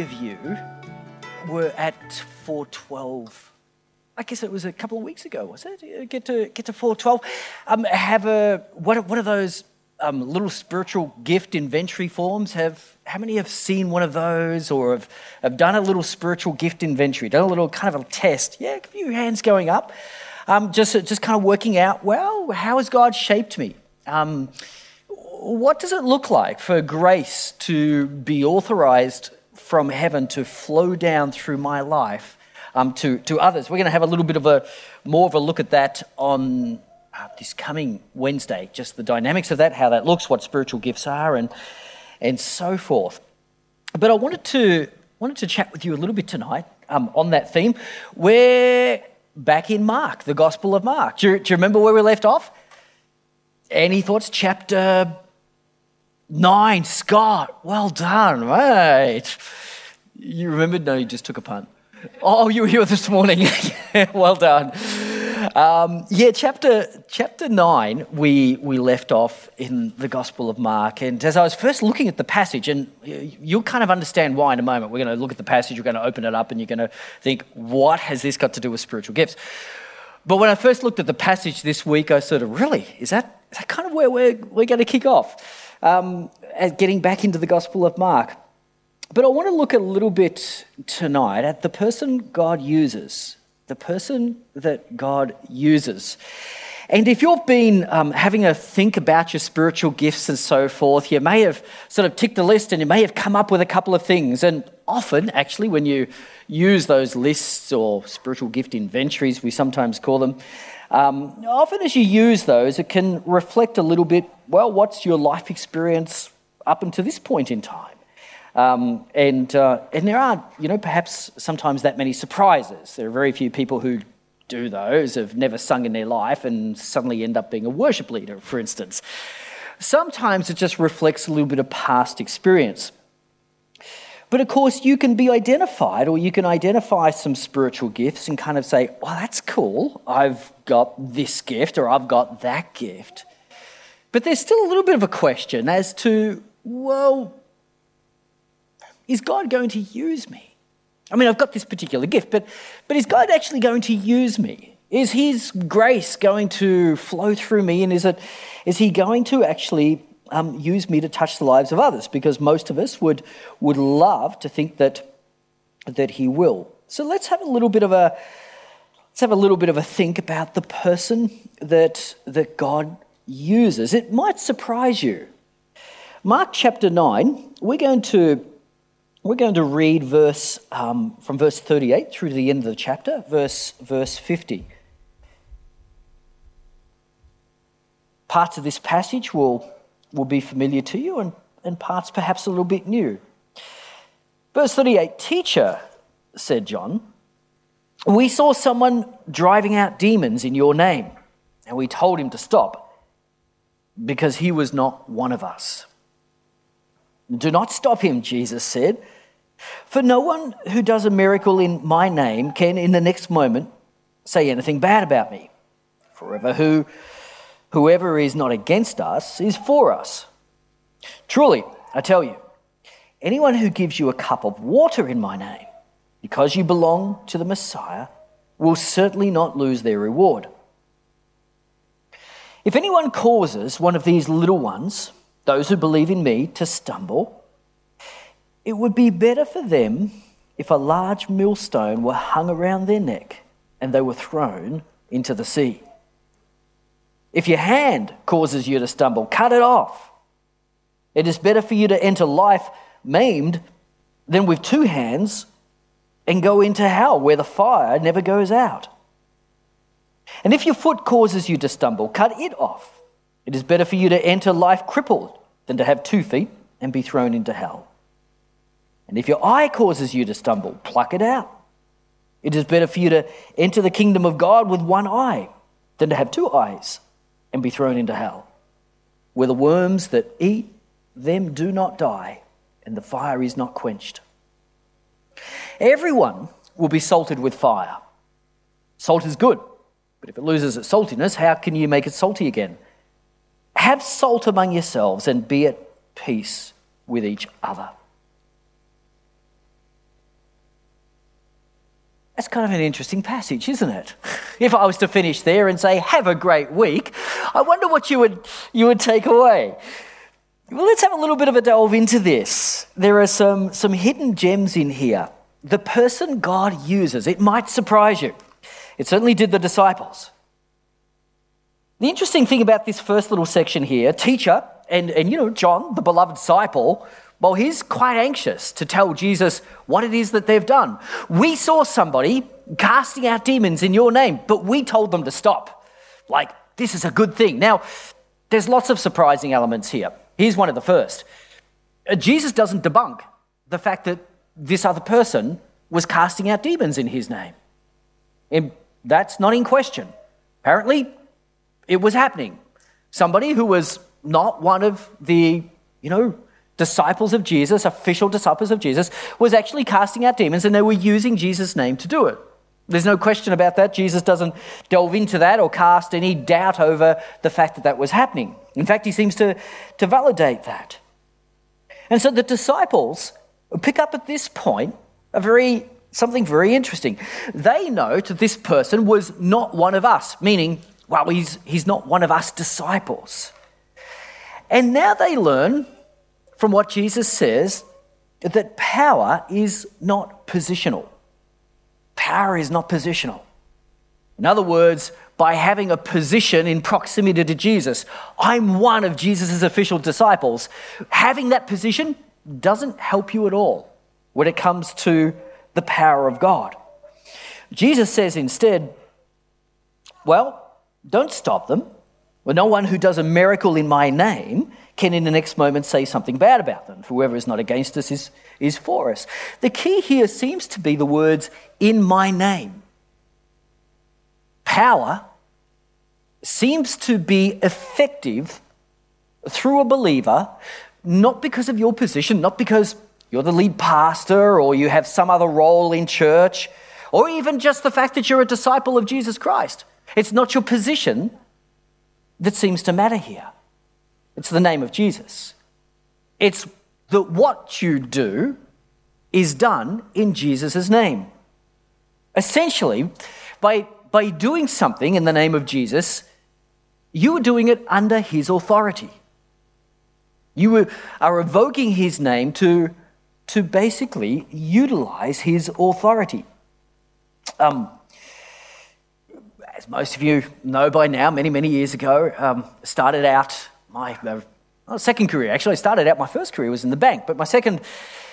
of you were at 412? I guess it was a couple of weeks ago, was it? Get to get to 412. Um, have a what? What are those um, little spiritual gift inventory forms? Have how many have seen one of those, or have, have done a little spiritual gift inventory? Done a little kind of a test? Yeah, a few hands going up. Um, just just kind of working out. Well, how has God shaped me? Um, what does it look like for grace to be authorized from heaven to flow down through my life um, to, to others? We're going to have a little bit of a more of a look at that on uh, this coming Wednesday, just the dynamics of that, how that looks, what spiritual gifts are, and, and so forth. But I wanted to, wanted to chat with you a little bit tonight um, on that theme. We're back in Mark, the Gospel of Mark. Do you, do you remember where we left off? Any thoughts? Chapter Nine, Scott. Well done, mate. You remembered? No, you just took a punt. Oh, you were here this morning. well done. Um, yeah, chapter chapter nine, we we left off in the Gospel of Mark, and as I was first looking at the passage, and you'll kind of understand why in a moment. We're going to look at the passage, we're going to open it up, and you're going to think, what has this got to do with spiritual gifts? But when I first looked at the passage this week, I sort of really is that is that kind of where we're we're going to kick off? um, getting back into the Gospel of Mark. But I want to look a little bit tonight at the person God uses, the person that God uses. And if you've been um, having a think about your spiritual gifts and so forth, you may have sort of ticked a list and you may have come up with a couple of things. And often, actually, when you use those lists or spiritual gift inventories, we sometimes call them, um, often, as you use those, it can reflect a little bit well, what's your life experience up until this point in time? Um, and, uh, and there aren't, you know, perhaps sometimes that many surprises. There are very few people who do those, have never sung in their life, and suddenly end up being a worship leader, for instance. Sometimes it just reflects a little bit of past experience. But of course, you can be identified, or you can identify some spiritual gifts and kind of say, well, that's cool. I've got this gift, or I've got that gift. But there's still a little bit of a question as to, well, is God going to use me? I mean, I've got this particular gift, but, but is God actually going to use me? Is His grace going to flow through me? And is, it, is He going to actually um, use me to touch the lives of others because most of us would, would love to think that, that he will. So let's have a little bit of a let's have a little bit of a think about the person that, that God uses. It might surprise you. Mark chapter 9, we're going to, we're going to read verse, um, from verse 38 through to the end of the chapter, verse, verse 50. Parts of this passage will will be familiar to you and, and parts perhaps a little bit new. Verse 38 Teacher, said John, we saw someone driving out demons in your name, and we told him to stop because he was not one of us. Do not stop him, Jesus said, for no one who does a miracle in my name can, in the next moment, say anything bad about me. Forever who Whoever is not against us is for us. Truly, I tell you, anyone who gives you a cup of water in my name, because you belong to the Messiah, will certainly not lose their reward. If anyone causes one of these little ones, those who believe in me, to stumble, it would be better for them if a large millstone were hung around their neck and they were thrown into the sea. If your hand causes you to stumble, cut it off. It is better for you to enter life maimed than with two hands and go into hell where the fire never goes out. And if your foot causes you to stumble, cut it off. It is better for you to enter life crippled than to have two feet and be thrown into hell. And if your eye causes you to stumble, pluck it out. It is better for you to enter the kingdom of God with one eye than to have two eyes and be thrown into hell, where the worms that eat them do not die, and the fire is not quenched. Everyone will be salted with fire. Salt is good, but if it loses its saltiness, how can you make it salty again? Have salt among yourselves and be at peace with each other. That's kind of an interesting passage, isn't it? If I was to finish there and say, have a great week, I wonder what you would, you would take away. Well, let's have a little bit of a delve into this. There are some, some hidden gems in here. The person God uses, it might surprise you. It certainly did the disciples. The interesting thing about this first little section here, teacher, and, and you know, John, the beloved disciple, well, he's quite anxious to tell Jesus what it is that they've done. We saw somebody casting out demons in your name, but we told them to stop. Like, this is a good thing. Now, there's lots of surprising elements here. Here's one of the first uh, Jesus doesn't debunk the fact that this other person was casting out demons in his name. And that's not in question. Apparently, it was happening. Somebody who was not one of the, you know, disciples of Jesus, official disciples of Jesus, was actually casting out demons and they were using Jesus' name to do it. There's no question about that. Jesus doesn't delve into that or cast any doubt over the fact that that was happening. In fact, he seems to, to validate that. And so the disciples pick up at this point a very something very interesting. They know that this person was not one of us, meaning, well, he's, he's not one of us disciples. And now they learn from what Jesus says that power is not positional. Power is not positional. In other words, by having a position in proximity to Jesus, I'm one of Jesus' official disciples. Having that position doesn't help you at all when it comes to the power of God. Jesus says instead, well, don't stop them. Well, no one who does a miracle in my name can in the next moment say something bad about them. Whoever is not against us is, is for us. The key here seems to be the words, in my name. Power seems to be effective through a believer, not because of your position, not because you're the lead pastor or you have some other role in church, or even just the fact that you're a disciple of Jesus Christ. It's not your position that seems to matter here. It's the name of Jesus. It's that what you do is done in Jesus' name. Essentially, by, by doing something in the name of Jesus, you are doing it under his authority. You are evoking his name to, to basically utilize his authority. Um, as most of you know by now, many, many years ago, um, started out my uh, second career. Actually, I started out, my first career was in the bank, but my second,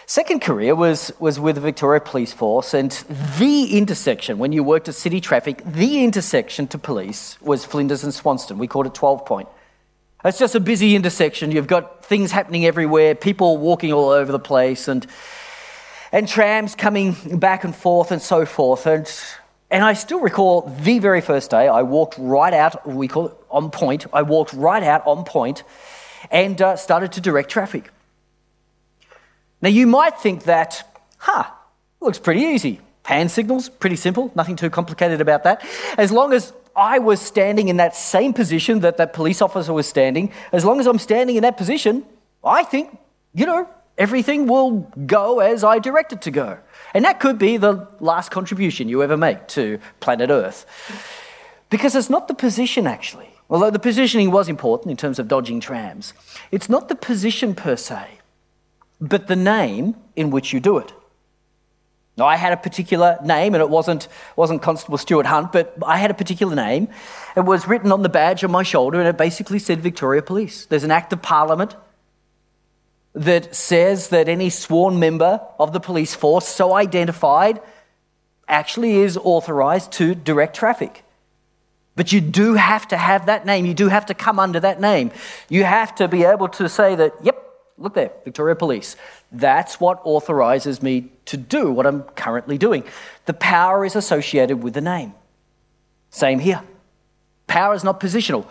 second career was, was with the Victoria Police Force. And the intersection, when you worked at city traffic, the intersection to police was Flinders and Swanston. We called it 12 Point. It's just a busy intersection. You've got things happening everywhere, people walking all over the place, and, and trams coming back and forth and so forth. And and I still recall the very first day, I walked right out, we call it on point. I walked right out on point and uh, started to direct traffic. Now, you might think that, huh, looks pretty easy. Hand signals, pretty simple, nothing too complicated about that. As long as I was standing in that same position that that police officer was standing, as long as I'm standing in that position, I think, you know, everything will go as I direct it to go. And that could be the last contribution you ever make to planet Earth. Because it's not the position, actually. Although the positioning was important in terms of dodging trams, it's not the position per se, but the name in which you do it. Now, I had a particular name, and it wasn't, wasn't Constable Stewart Hunt, but I had a particular name. It was written on the badge on my shoulder, and it basically said Victoria Police. There's an Act of Parliament that says that any sworn member of the police force so identified actually is authorized to direct traffic. But you do have to have that name. You do have to come under that name. You have to be able to say that, yep, look there, Victoria Police. That's what authorizes me to do what I'm currently doing. The power is associated with the name. Same here. Power is not positional.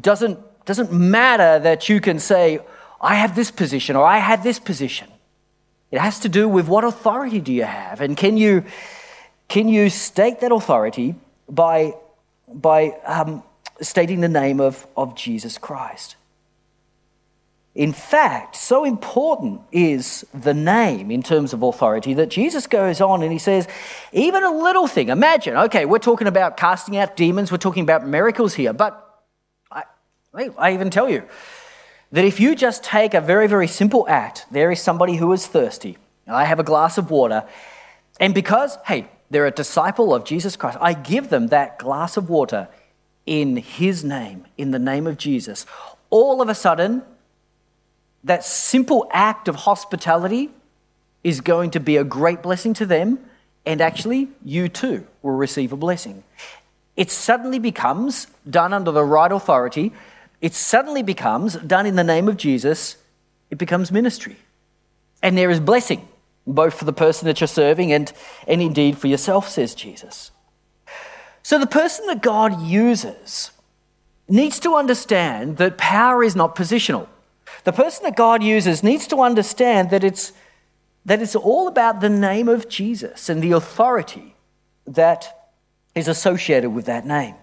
Doesn't, doesn't matter that you can say, I have this position or I have this position. It has to do with what authority do you have? And can you, can you state that authority by, by um, stating the name of, of Jesus Christ? In fact, so important is the name in terms of authority that Jesus goes on and he says, even a little thing, imagine, okay, we're talking about casting out demons, we're talking about miracles here, but I, I even tell you that if you just take a very, very simple act, there is somebody who is thirsty, I have a glass of water, and because, hey, they're a disciple of Jesus Christ, I give them that glass of water in his name, in the name of Jesus. All of a sudden, that simple act of hospitality is going to be a great blessing to them, and actually, you too will receive a blessing. It suddenly becomes done under the right authority, it suddenly becomes done in the name of Jesus, it becomes ministry. And there is blessing, both for the person that you're serving and, and indeed for yourself, says Jesus. So the person that God uses needs to understand that power is not positional. The person that God uses needs to understand that it's, that it's all about the name of Jesus and the authority that is associated with that name.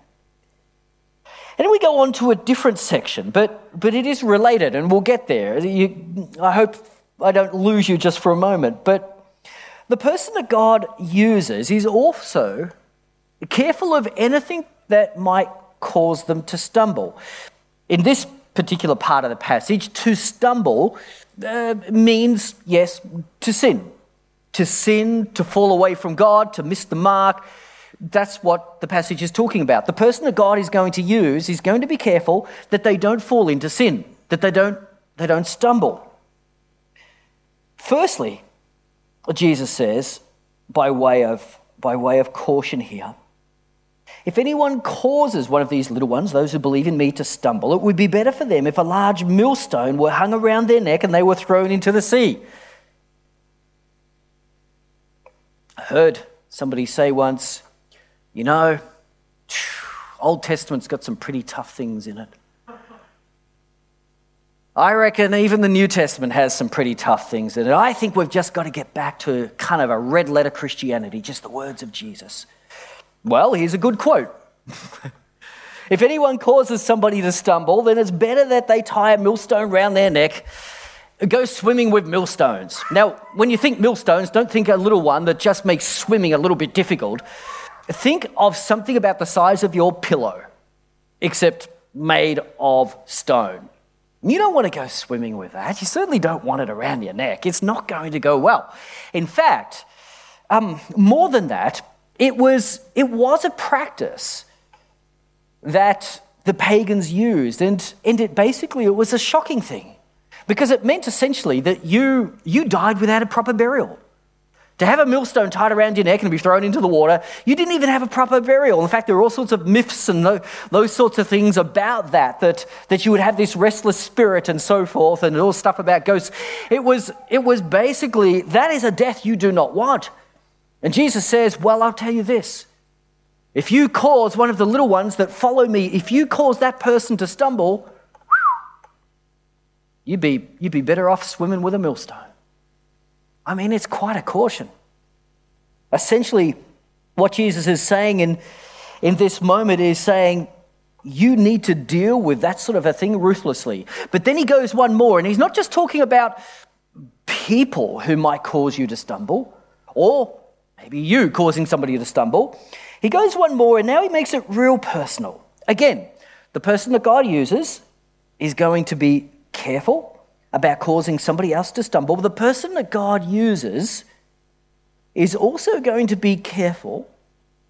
And then we go on to a different section, but, but it is related, and we'll get there. You, I hope I don't lose you just for a moment. But the person that God uses is also careful of anything that might cause them to stumble. In this particular part of the passage, to stumble uh, means, yes, to sin. To sin, to fall away from God, to miss the mark. That's what the passage is talking about. The person that God is going to use is going to be careful that they don't fall into sin, that they don't, they don't stumble. Firstly, Jesus says, by way of, by way of caution here, if anyone causes one of these little ones, those who believe in me, to stumble, it would be better for them if a large millstone were hung around their neck and they were thrown into the sea. I heard somebody say once, you know, Old Testament's got some pretty tough things in it. I reckon even the New Testament has some pretty tough things in it. I think we've just got to get back to kind of a red letter Christianity, just the words of Jesus. Well, here's a good quote. if anyone causes somebody to stumble, then it's better that they tie a millstone round their neck go swimming with millstones. Now, when you think millstones, don't think a little one that just makes swimming a little bit difficult. Think of something about the size of your pillow, except made of stone. You don't want to go swimming with that. You certainly don't want it around your neck. It's not going to go well. In fact, um, more than that, it was, it was a practice that the pagans used, and, and it basically it was a shocking thing because it meant essentially that you, you died without a proper burial. To have a millstone tied around your neck and be thrown into the water, you didn't even have a proper burial. In fact, there are all sorts of myths and those sorts of things about that, that, that you would have this restless spirit and so forth, and all stuff about ghosts. It was, it was basically that is a death you do not want. And Jesus says, Well, I'll tell you this. If you cause one of the little ones that follow me, if you cause that person to stumble, you'd be, you'd be better off swimming with a millstone. I mean, it's quite a caution. Essentially, what Jesus is saying in, in this moment is saying, you need to deal with that sort of a thing ruthlessly. But then he goes one more, and he's not just talking about people who might cause you to stumble, or maybe you causing somebody to stumble. He goes one more and now he makes it real personal. Again, the person that God uses is going to be careful about causing somebody else to stumble. The person that God uses is also going to be careful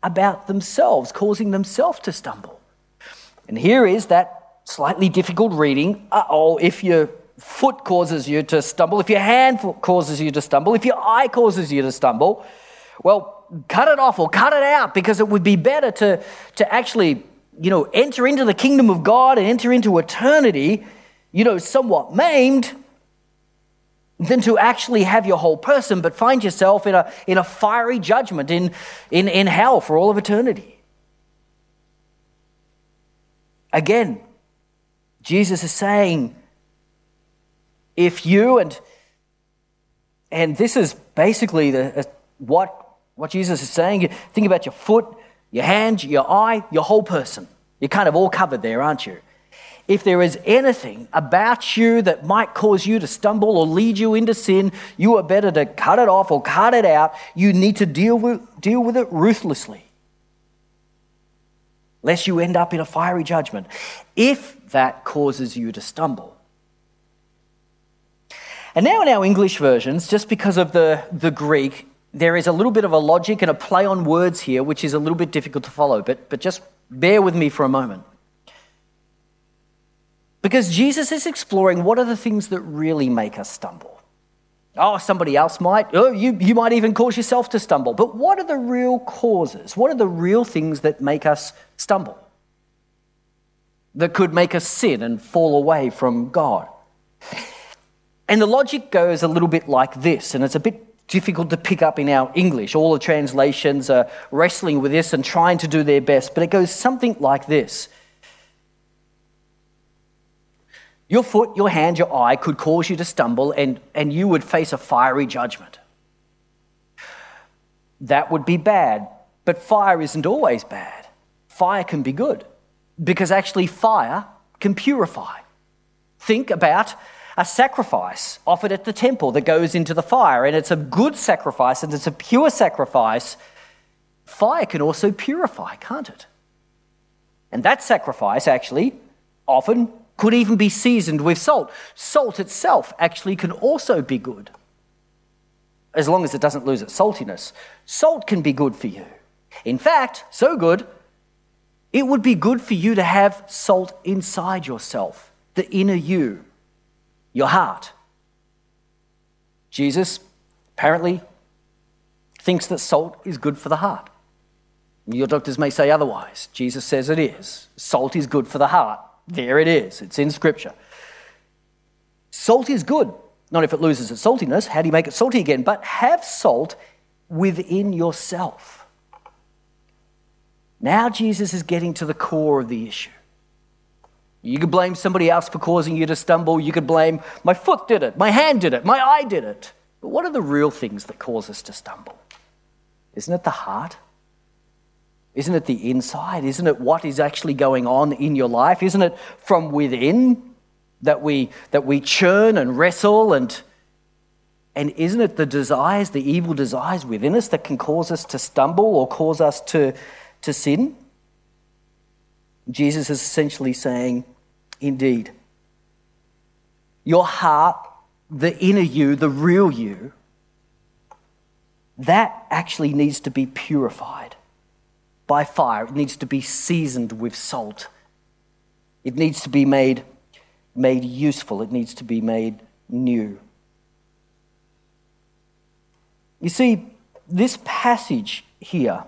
about themselves, causing themselves to stumble. And here is that slightly difficult reading. Uh oh, if your foot causes you to stumble, if your hand causes you to stumble, if your eye causes you to stumble, well, cut it off or cut it out because it would be better to, to actually, you know, enter into the kingdom of God and enter into eternity, you know, somewhat maimed than to actually have your whole person but find yourself in a, in a fiery judgment in, in, in hell for all of eternity. Again, Jesus is saying, if you and and this is basically the, uh, what what Jesus is saying, think about your foot, your hand, your eye, your whole person. You're kind of all covered there, aren't you? If there is anything about you that might cause you to stumble or lead you into sin, you are better to cut it off or cut it out. You need to deal with, deal with it ruthlessly, lest you end up in a fiery judgment, if that causes you to stumble. And now, in our English versions, just because of the, the Greek, there is a little bit of a logic and a play on words here, which is a little bit difficult to follow, but, but just bear with me for a moment. Because Jesus is exploring what are the things that really make us stumble. Oh, somebody else might. Oh, you, you might even cause yourself to stumble. But what are the real causes? What are the real things that make us stumble? That could make us sin and fall away from God? And the logic goes a little bit like this, and it's a bit difficult to pick up in our English. All the translations are wrestling with this and trying to do their best, but it goes something like this Your foot, your hand, your eye could cause you to stumble, and, and you would face a fiery judgment. That would be bad, but fire isn't always bad. Fire can be good because actually, fire can purify. Think about a sacrifice offered at the temple that goes into the fire, and it's a good sacrifice and it's a pure sacrifice. Fire can also purify, can't it? And that sacrifice actually often could even be seasoned with salt. Salt itself actually can also be good, as long as it doesn't lose its saltiness. Salt can be good for you. In fact, so good, it would be good for you to have salt inside yourself, the inner you, your heart. Jesus apparently thinks that salt is good for the heart. Your doctors may say otherwise. Jesus says it is. Salt is good for the heart. There it is, it's in Scripture. Salt is good, not if it loses its saltiness. How do you make it salty again? But have salt within yourself. Now, Jesus is getting to the core of the issue. You could blame somebody else for causing you to stumble. You could blame, my foot did it, my hand did it, my eye did it. But what are the real things that cause us to stumble? Isn't it the heart? Isn't it the inside? Isn't it what is actually going on in your life? Isn't it from within that we, that we churn and wrestle? And, and isn't it the desires, the evil desires within us that can cause us to stumble or cause us to, to sin? Jesus is essentially saying, indeed, your heart, the inner you, the real you, that actually needs to be purified by fire. It needs to be seasoned with salt. It needs to be made, made useful. It needs to be made new. You see, this passage here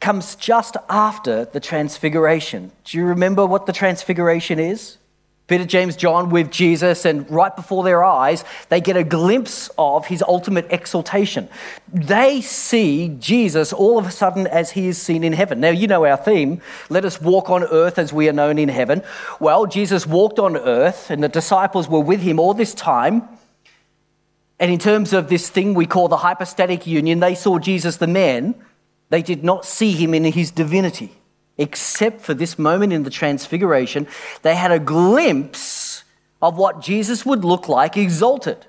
comes just after the transfiguration. Do you remember what the transfiguration is? Peter, James, John with Jesus, and right before their eyes, they get a glimpse of his ultimate exaltation. They see Jesus all of a sudden as he is seen in heaven. Now, you know our theme let us walk on earth as we are known in heaven. Well, Jesus walked on earth, and the disciples were with him all this time. And in terms of this thing we call the hypostatic union, they saw Jesus the man, they did not see him in his divinity except for this moment in the transfiguration, they had a glimpse of what Jesus would look like exalted.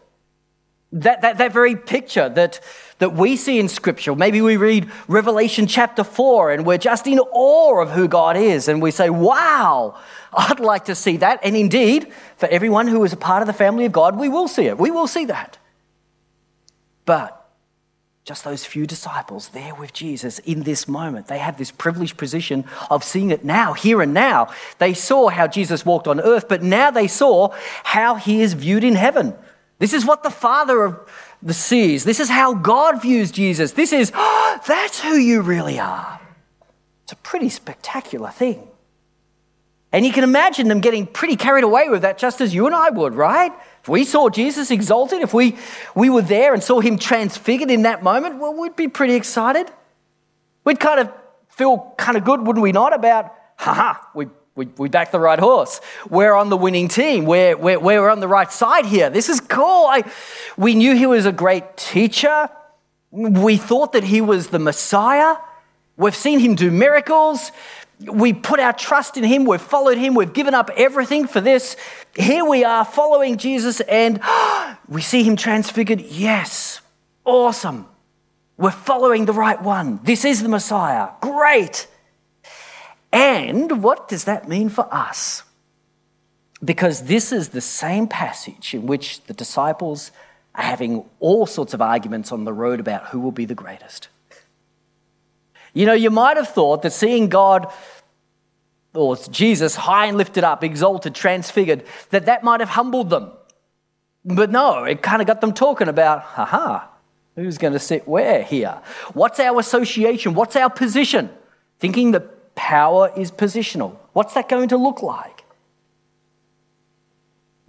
That, that, that very picture that, that we see in Scripture. Maybe we read Revelation chapter 4 and we're just in awe of who God is and we say, wow, I'd like to see that. And indeed, for everyone who is a part of the family of God, we will see it. We will see that. But just those few disciples there with Jesus in this moment. They have this privileged position of seeing it now, here and now. They saw how Jesus walked on earth, but now they saw how he is viewed in heaven. This is what the Father of the sees. This is how God views Jesus. This is, oh, that's who you really are. It's a pretty spectacular thing. And you can imagine them getting pretty carried away with that, just as you and I would, right? If we saw Jesus exalted, if we, we were there and saw him transfigured in that moment, well, we'd be pretty excited. We'd kind of feel kind of good, wouldn't we not, about, haha, we, we, we backed the right horse. We're on the winning team. We're, we're, we're on the right side here. This is cool. I, we knew he was a great teacher. We thought that he was the Messiah. We've seen him do miracles. We put our trust in Him, we've followed Him, we've given up everything for this. Here we are following Jesus, and we see Him transfigured. Yes, awesome. We're following the right one. This is the Messiah. Great. And what does that mean for us? Because this is the same passage in which the disciples are having all sorts of arguments on the road about who will be the greatest. You know, you might have thought that seeing God or Jesus high and lifted up, exalted, transfigured, that that might have humbled them. But no, it kind of got them talking about, haha, who's going to sit where here? What's our association? What's our position? Thinking that power is positional. What's that going to look like?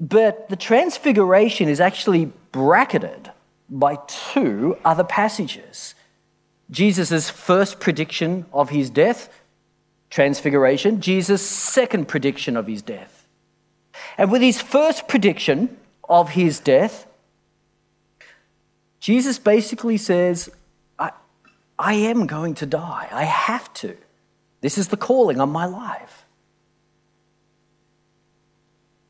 But the transfiguration is actually bracketed by two other passages. Jesus' first prediction of his death, transfiguration, Jesus' second prediction of his death. And with his first prediction of his death, Jesus basically says, I, I am going to die. I have to. This is the calling on my life.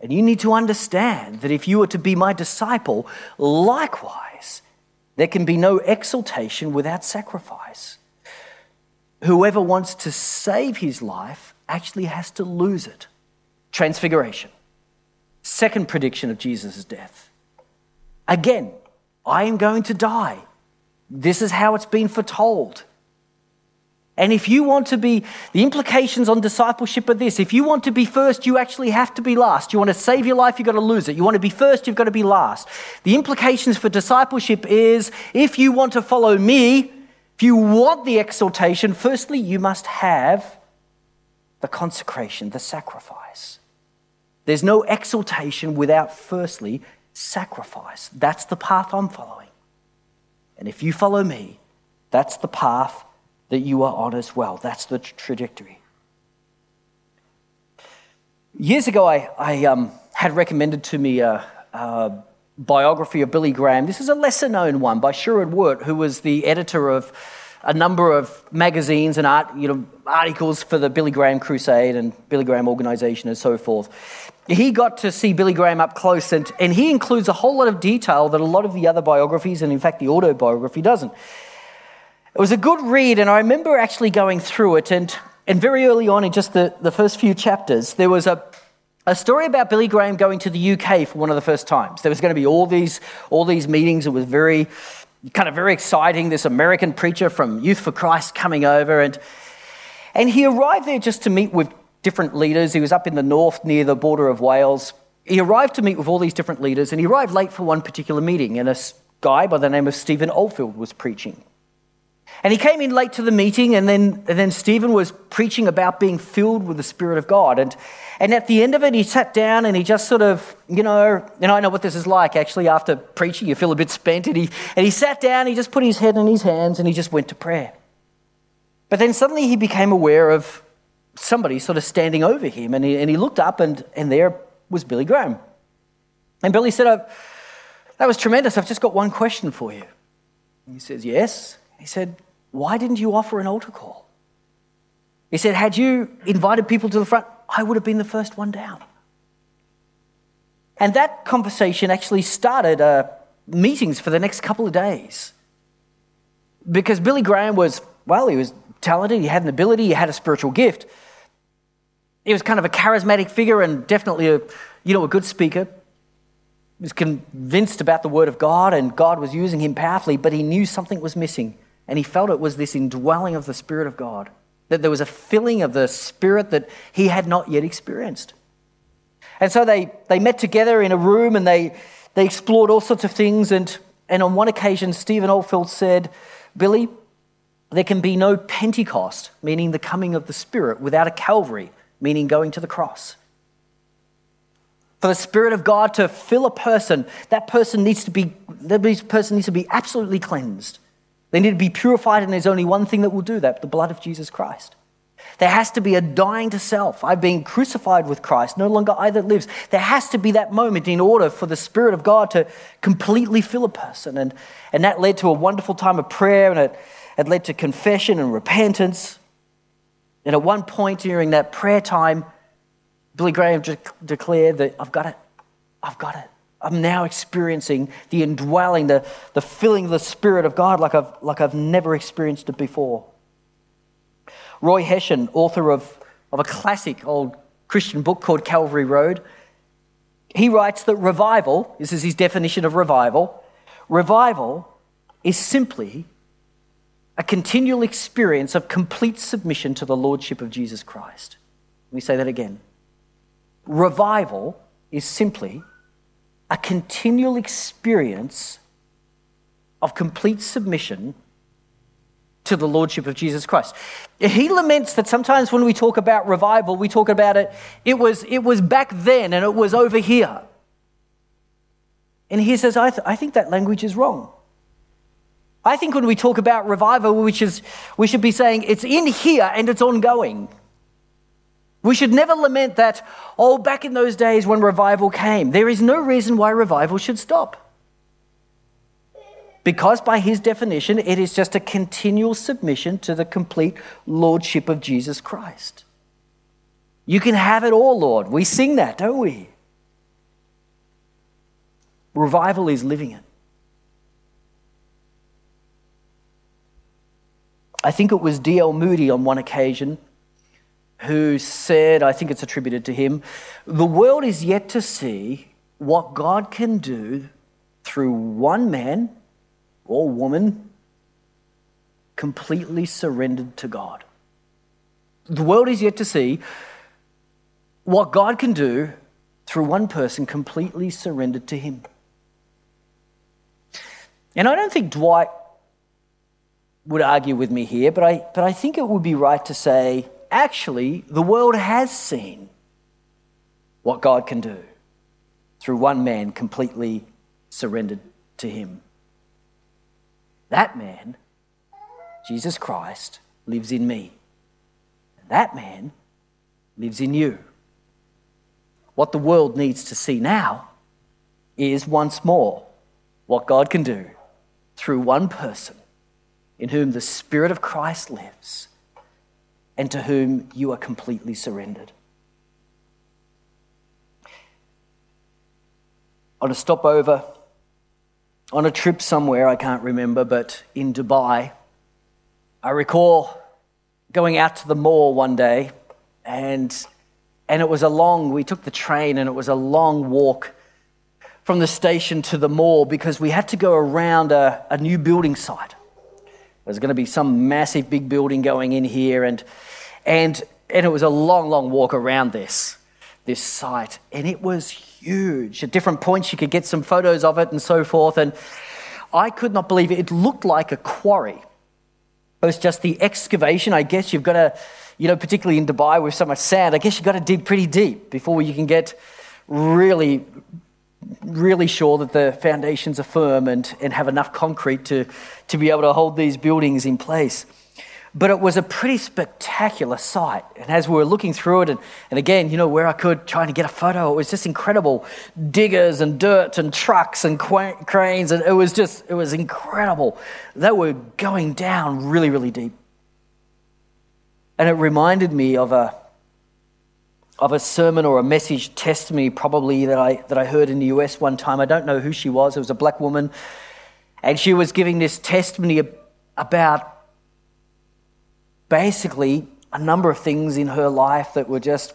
And you need to understand that if you are to be my disciple, likewise, there can be no exaltation without sacrifice. Whoever wants to save his life actually has to lose it. Transfiguration. Second prediction of Jesus' death. Again, I am going to die. This is how it's been foretold. And if you want to be, the implications on discipleship are this if you want to be first, you actually have to be last. You want to save your life, you've got to lose it. You want to be first, you've got to be last. The implications for discipleship is if you want to follow me, if you want the exaltation, firstly, you must have the consecration, the sacrifice. There's no exaltation without, firstly, sacrifice. That's the path I'm following. And if you follow me, that's the path that you are on as well. That's the trajectory. Years ago, I, I um, had recommended to me a, a, biography of Billy Graham. This is a lesser known one by Sherwood Wirt, who was the editor of a number of magazines and art, you know, articles for the Billy Graham Crusade and Billy Graham organization and so forth. He got to see Billy Graham up close, and, and he includes a whole lot of detail that a lot of the other biographies, and in fact the autobiography, doesn't. It was a good read, and I remember actually going through it. And, and very early on, in just the, the first few chapters, there was a, a story about Billy Graham going to the UK for one of the first times. There was going to be all these, all these meetings. It was very, kind of very exciting. This American preacher from Youth for Christ coming over. And, and he arrived there just to meet with different leaders. He was up in the north near the border of Wales. He arrived to meet with all these different leaders, and he arrived late for one particular meeting. And a guy by the name of Stephen Olford was preaching. And he came in late to the meeting, and then, and then Stephen was preaching about being filled with the Spirit of God. And, and at the end of it, he sat down and he just sort of, you know, and I know what this is like actually after preaching, you feel a bit spent. And he, and he sat down, he just put his head in his hands, and he just went to prayer. But then suddenly he became aware of somebody sort of standing over him, and he, and he looked up, and, and there was Billy Graham. And Billy said, oh, That was tremendous. I've just got one question for you. And he says, Yes. He said, Why didn't you offer an altar call? He said, Had you invited people to the front, I would have been the first one down. And that conversation actually started uh, meetings for the next couple of days. Because Billy Graham was, well, he was talented, he had an ability, he had a spiritual gift. He was kind of a charismatic figure and definitely a, you know, a good speaker He was convinced about the word of God and God was using him powerfully, but he knew something was missing. And he felt it was this indwelling of the Spirit of God, that there was a filling of the Spirit that he had not yet experienced. And so they, they met together in a room and they, they explored all sorts of things. And, and on one occasion, Stephen Olford said, Billy, there can be no Pentecost, meaning the coming of the Spirit, without a Calvary, meaning going to the cross. For the Spirit of God to fill a person, that person needs to be, that person needs to be absolutely cleansed. They need to be purified, and there's only one thing that will do that the blood of Jesus Christ. There has to be a dying to self. I've been crucified with Christ, no longer I that lives. There has to be that moment in order for the Spirit of God to completely fill a person. And, and that led to a wonderful time of prayer, and it, it led to confession and repentance. And at one point during that prayer time, Billy Graham de- declared that I've got it. I've got it. I'm now experiencing the indwelling, the, the filling of the Spirit of God like I've, like I've never experienced it before. Roy Hession, author of, of a classic old Christian book called Calvary Road, he writes that revival, this is his definition of revival, revival is simply a continual experience of complete submission to the Lordship of Jesus Christ. Let me say that again. Revival is simply a continual experience of complete submission to the Lordship of Jesus Christ. He laments that sometimes when we talk about revival, we talk about it, it was, it was back then and it was over here. And he says, I, th- I think that language is wrong. I think when we talk about revival, which is, we should be saying it's in here and it's ongoing. We should never lament that, oh, back in those days when revival came. There is no reason why revival should stop. Because, by his definition, it is just a continual submission to the complete lordship of Jesus Christ. You can have it all, Lord. We sing that, don't we? Revival is living it. I think it was D.L. Moody on one occasion who said, I think it's attributed to him, the world is yet to see what God can do through one man or woman completely surrendered to God. The world is yet to see what God can do through one person completely surrendered to Him. And I don't think Dwight would argue with me here, but I, but I think it would be right to say actually, the world has seen what God can do through one man completely surrendered to Him. That man, Jesus Christ, lives in me. That man lives in you. What the world needs to see now is once more what God can do through one person in whom the Spirit of Christ lives and to whom you are completely surrendered. On a stopover, on a trip somewhere, I can't remember, but in Dubai, I recall going out to the mall one day and and it was a long we took the train and it was a long walk from the station to the mall because we had to go around a, a new building site there's going to be some massive big building going in here, and, and, and it was a long, long walk around this, this site. And it was huge. At different points, you could get some photos of it and so forth. And I could not believe it. It looked like a quarry. It was just the excavation. I guess you've got to, you know, particularly in Dubai with so much sand, I guess you've got to dig pretty deep before you can get really really sure that the foundations are firm and, and have enough concrete to, to be able to hold these buildings in place. But it was a pretty spectacular sight. And as we were looking through it, and, and again, you know, where I could, trying to get a photo, it was just incredible. Diggers and dirt and trucks and cranes, and it was just, it was incredible. They were going down really, really deep. And it reminded me of a, of a sermon or a message testimony, probably that I, that I heard in the US one time. I don't know who she was. It was a black woman. And she was giving this testimony about basically a number of things in her life that were just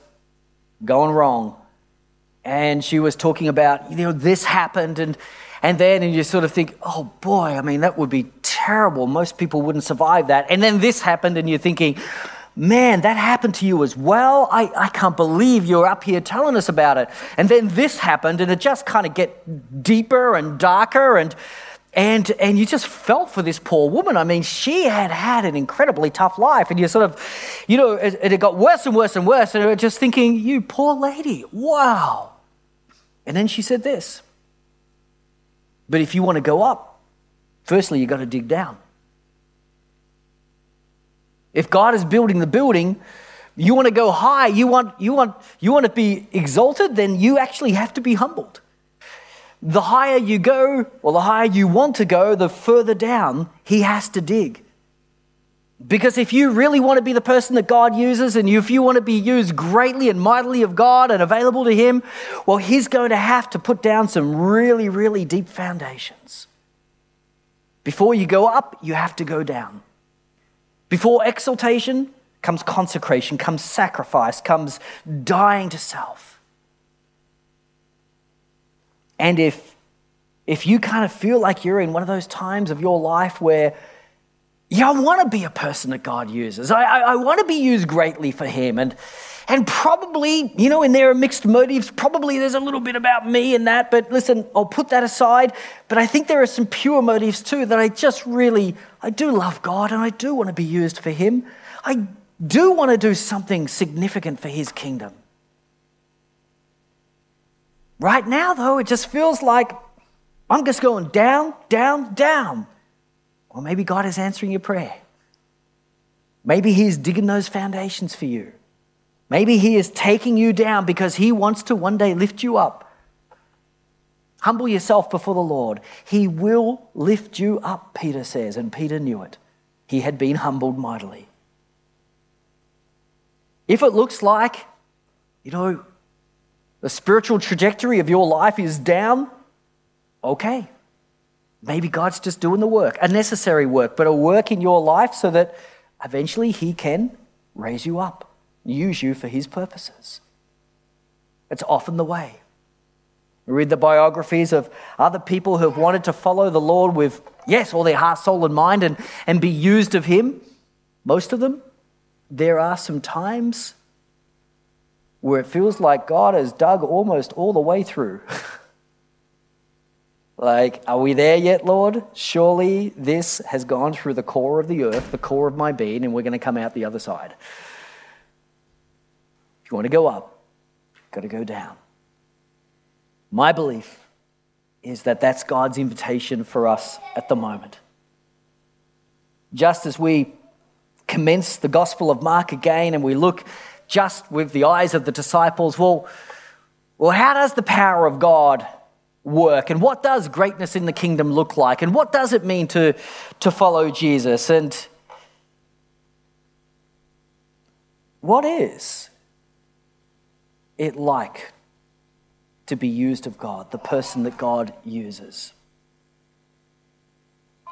going wrong. And she was talking about, you know, this happened and and then and you sort of think, oh boy, I mean, that would be terrible. Most people wouldn't survive that. And then this happened, and you're thinking, Man, that happened to you as well. I, I can't believe you're up here telling us about it. And then this happened, and it just kind of get deeper and darker, and and and you just felt for this poor woman. I mean, she had had an incredibly tough life, and you sort of, you know, it, it got worse and worse and worse, and you're just thinking, you poor lady, wow. And then she said this. But if you want to go up, firstly, you've got to dig down. If God is building the building, you want to go high, you want, you, want, you want to be exalted, then you actually have to be humbled. The higher you go, or the higher you want to go, the further down he has to dig. Because if you really want to be the person that God uses, and if you want to be used greatly and mightily of God and available to Him, well, He's going to have to put down some really, really deep foundations. Before you go up, you have to go down. Before exaltation comes consecration, comes sacrifice, comes dying to self. And if, if you kind of feel like you're in one of those times of your life where yeah, I want to be a person that God uses. I, I, I, want to be used greatly for Him. And, and probably, you know, and there are mixed motives. Probably there's a little bit about me in that. But listen, I'll put that aside. But I think there are some pure motives too that I just really, I do love God and I do want to be used for Him. I do want to do something significant for His kingdom. Right now, though, it just feels like I'm just going down, down, down. Or maybe God is answering your prayer. Maybe He's digging those foundations for you. Maybe He is taking you down because He wants to one day lift you up. Humble yourself before the Lord. He will lift you up, Peter says, and Peter knew it. He had been humbled mightily. If it looks like, you know, the spiritual trajectory of your life is down, okay. Maybe God's just doing the work, a necessary work, but a work in your life so that eventually He can raise you up, use you for His purposes. It's often the way. We read the biographies of other people who have wanted to follow the Lord with, yes, all their heart, soul, and mind and, and be used of Him. Most of them, there are some times where it feels like God has dug almost all the way through. Like, are we there yet, Lord? Surely this has gone through the core of the earth, the core of my being, and we're going to come out the other side. If you want to go up, you've got to go down. My belief is that that's God's invitation for us at the moment. Just as we commence the Gospel of Mark again and we look just with the eyes of the disciples, well, well how does the power of God work and what does greatness in the kingdom look like and what does it mean to, to follow Jesus and what is it like to be used of God, the person that God uses?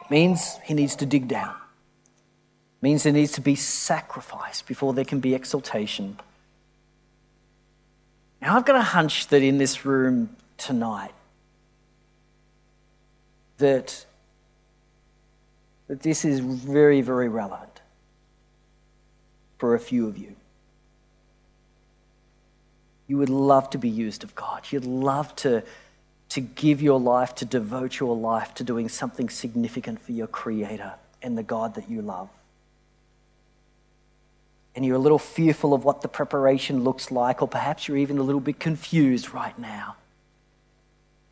It means he needs to dig down. It means there needs to be sacrifice before there can be exaltation. Now, I've got a hunch that in this room tonight, that, that this is very, very relevant for a few of you. You would love to be used of God. You'd love to, to give your life, to devote your life to doing something significant for your Creator and the God that you love. And you're a little fearful of what the preparation looks like, or perhaps you're even a little bit confused right now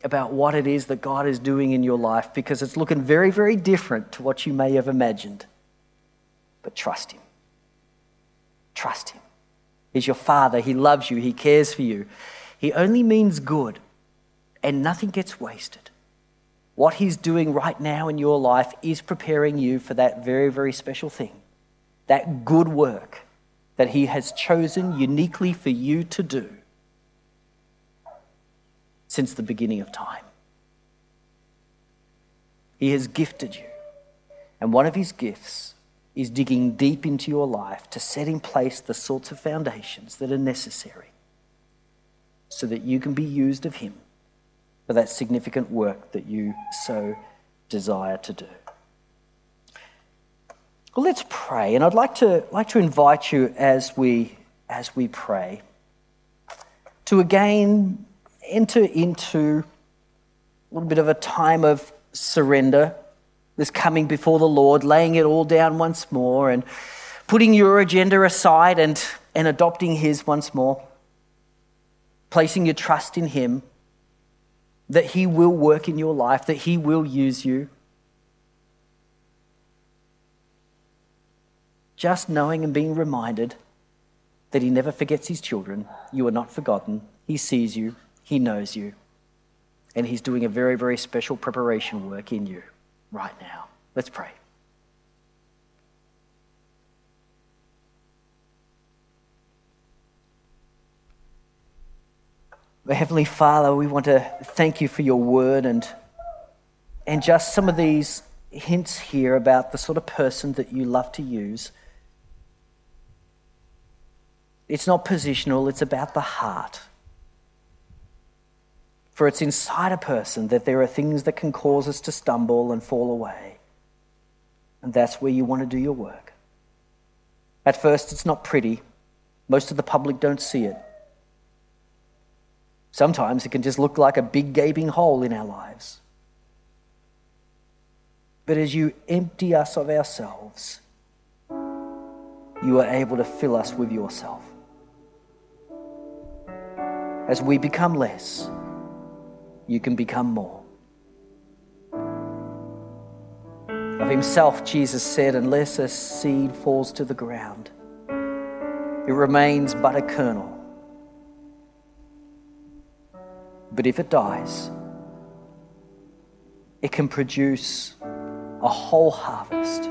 about what it is that God is doing in your life because it's looking very, very different to what you may have imagined. But trust Him. Trust Him. He's your Father. He loves you. He cares for you. He only means good, and nothing gets wasted. What He's doing right now in your life is preparing you for that very, very special thing, that good work that He has chosen uniquely for you to do since the beginning of time. He has gifted you. And one of his gifts is digging deep into your life to set in place the sorts of foundations that are necessary so that you can be used of him for that significant work that you so desire to do. Well, let's pray. And I'd like to, like to invite you as we, as we pray to again enter into a little bit of a time of surrender, this coming before the Lord, laying it all down once more, and putting your agenda aside and, and adopting His once more, placing your trust in Him, that He will work in your life, that He will use you. Just knowing and being reminded that He never forgets His children. You are not forgotten. He sees you. He knows you. And He's doing a very, very special preparation work in you right now. Let's pray. Heavenly Father, we want to thank you for your word and, and just some of these hints here about the sort of person that you love to use. It's not positional, it's about the heart. For it's inside a person that there are things that can cause us to stumble and fall away. And that's where you want to do your work. At first, it's not pretty. Most of the public don't see it. Sometimes it can just look like a big gaping hole in our lives. But as you empty us of ourselves, you are able to fill us with yourself. As we become less, you can become more. Of himself, Jesus said, Unless a seed falls to the ground, it remains but a kernel. But if it dies, it can produce a whole harvest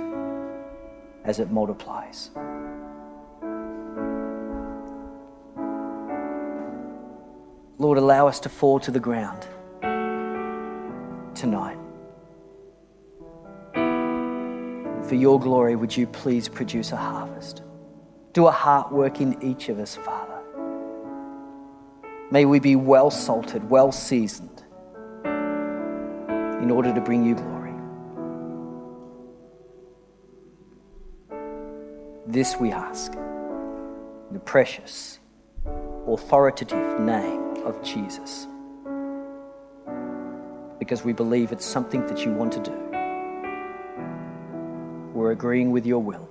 as it multiplies. Lord, allow us to fall to the ground tonight. For your glory, would you please produce a harvest? Do a heart work in each of us, Father. May we be well salted, well seasoned, in order to bring you glory. This we ask in the precious, authoritative name of Jesus, because we believe it's something that you want to do. We're agreeing with your will.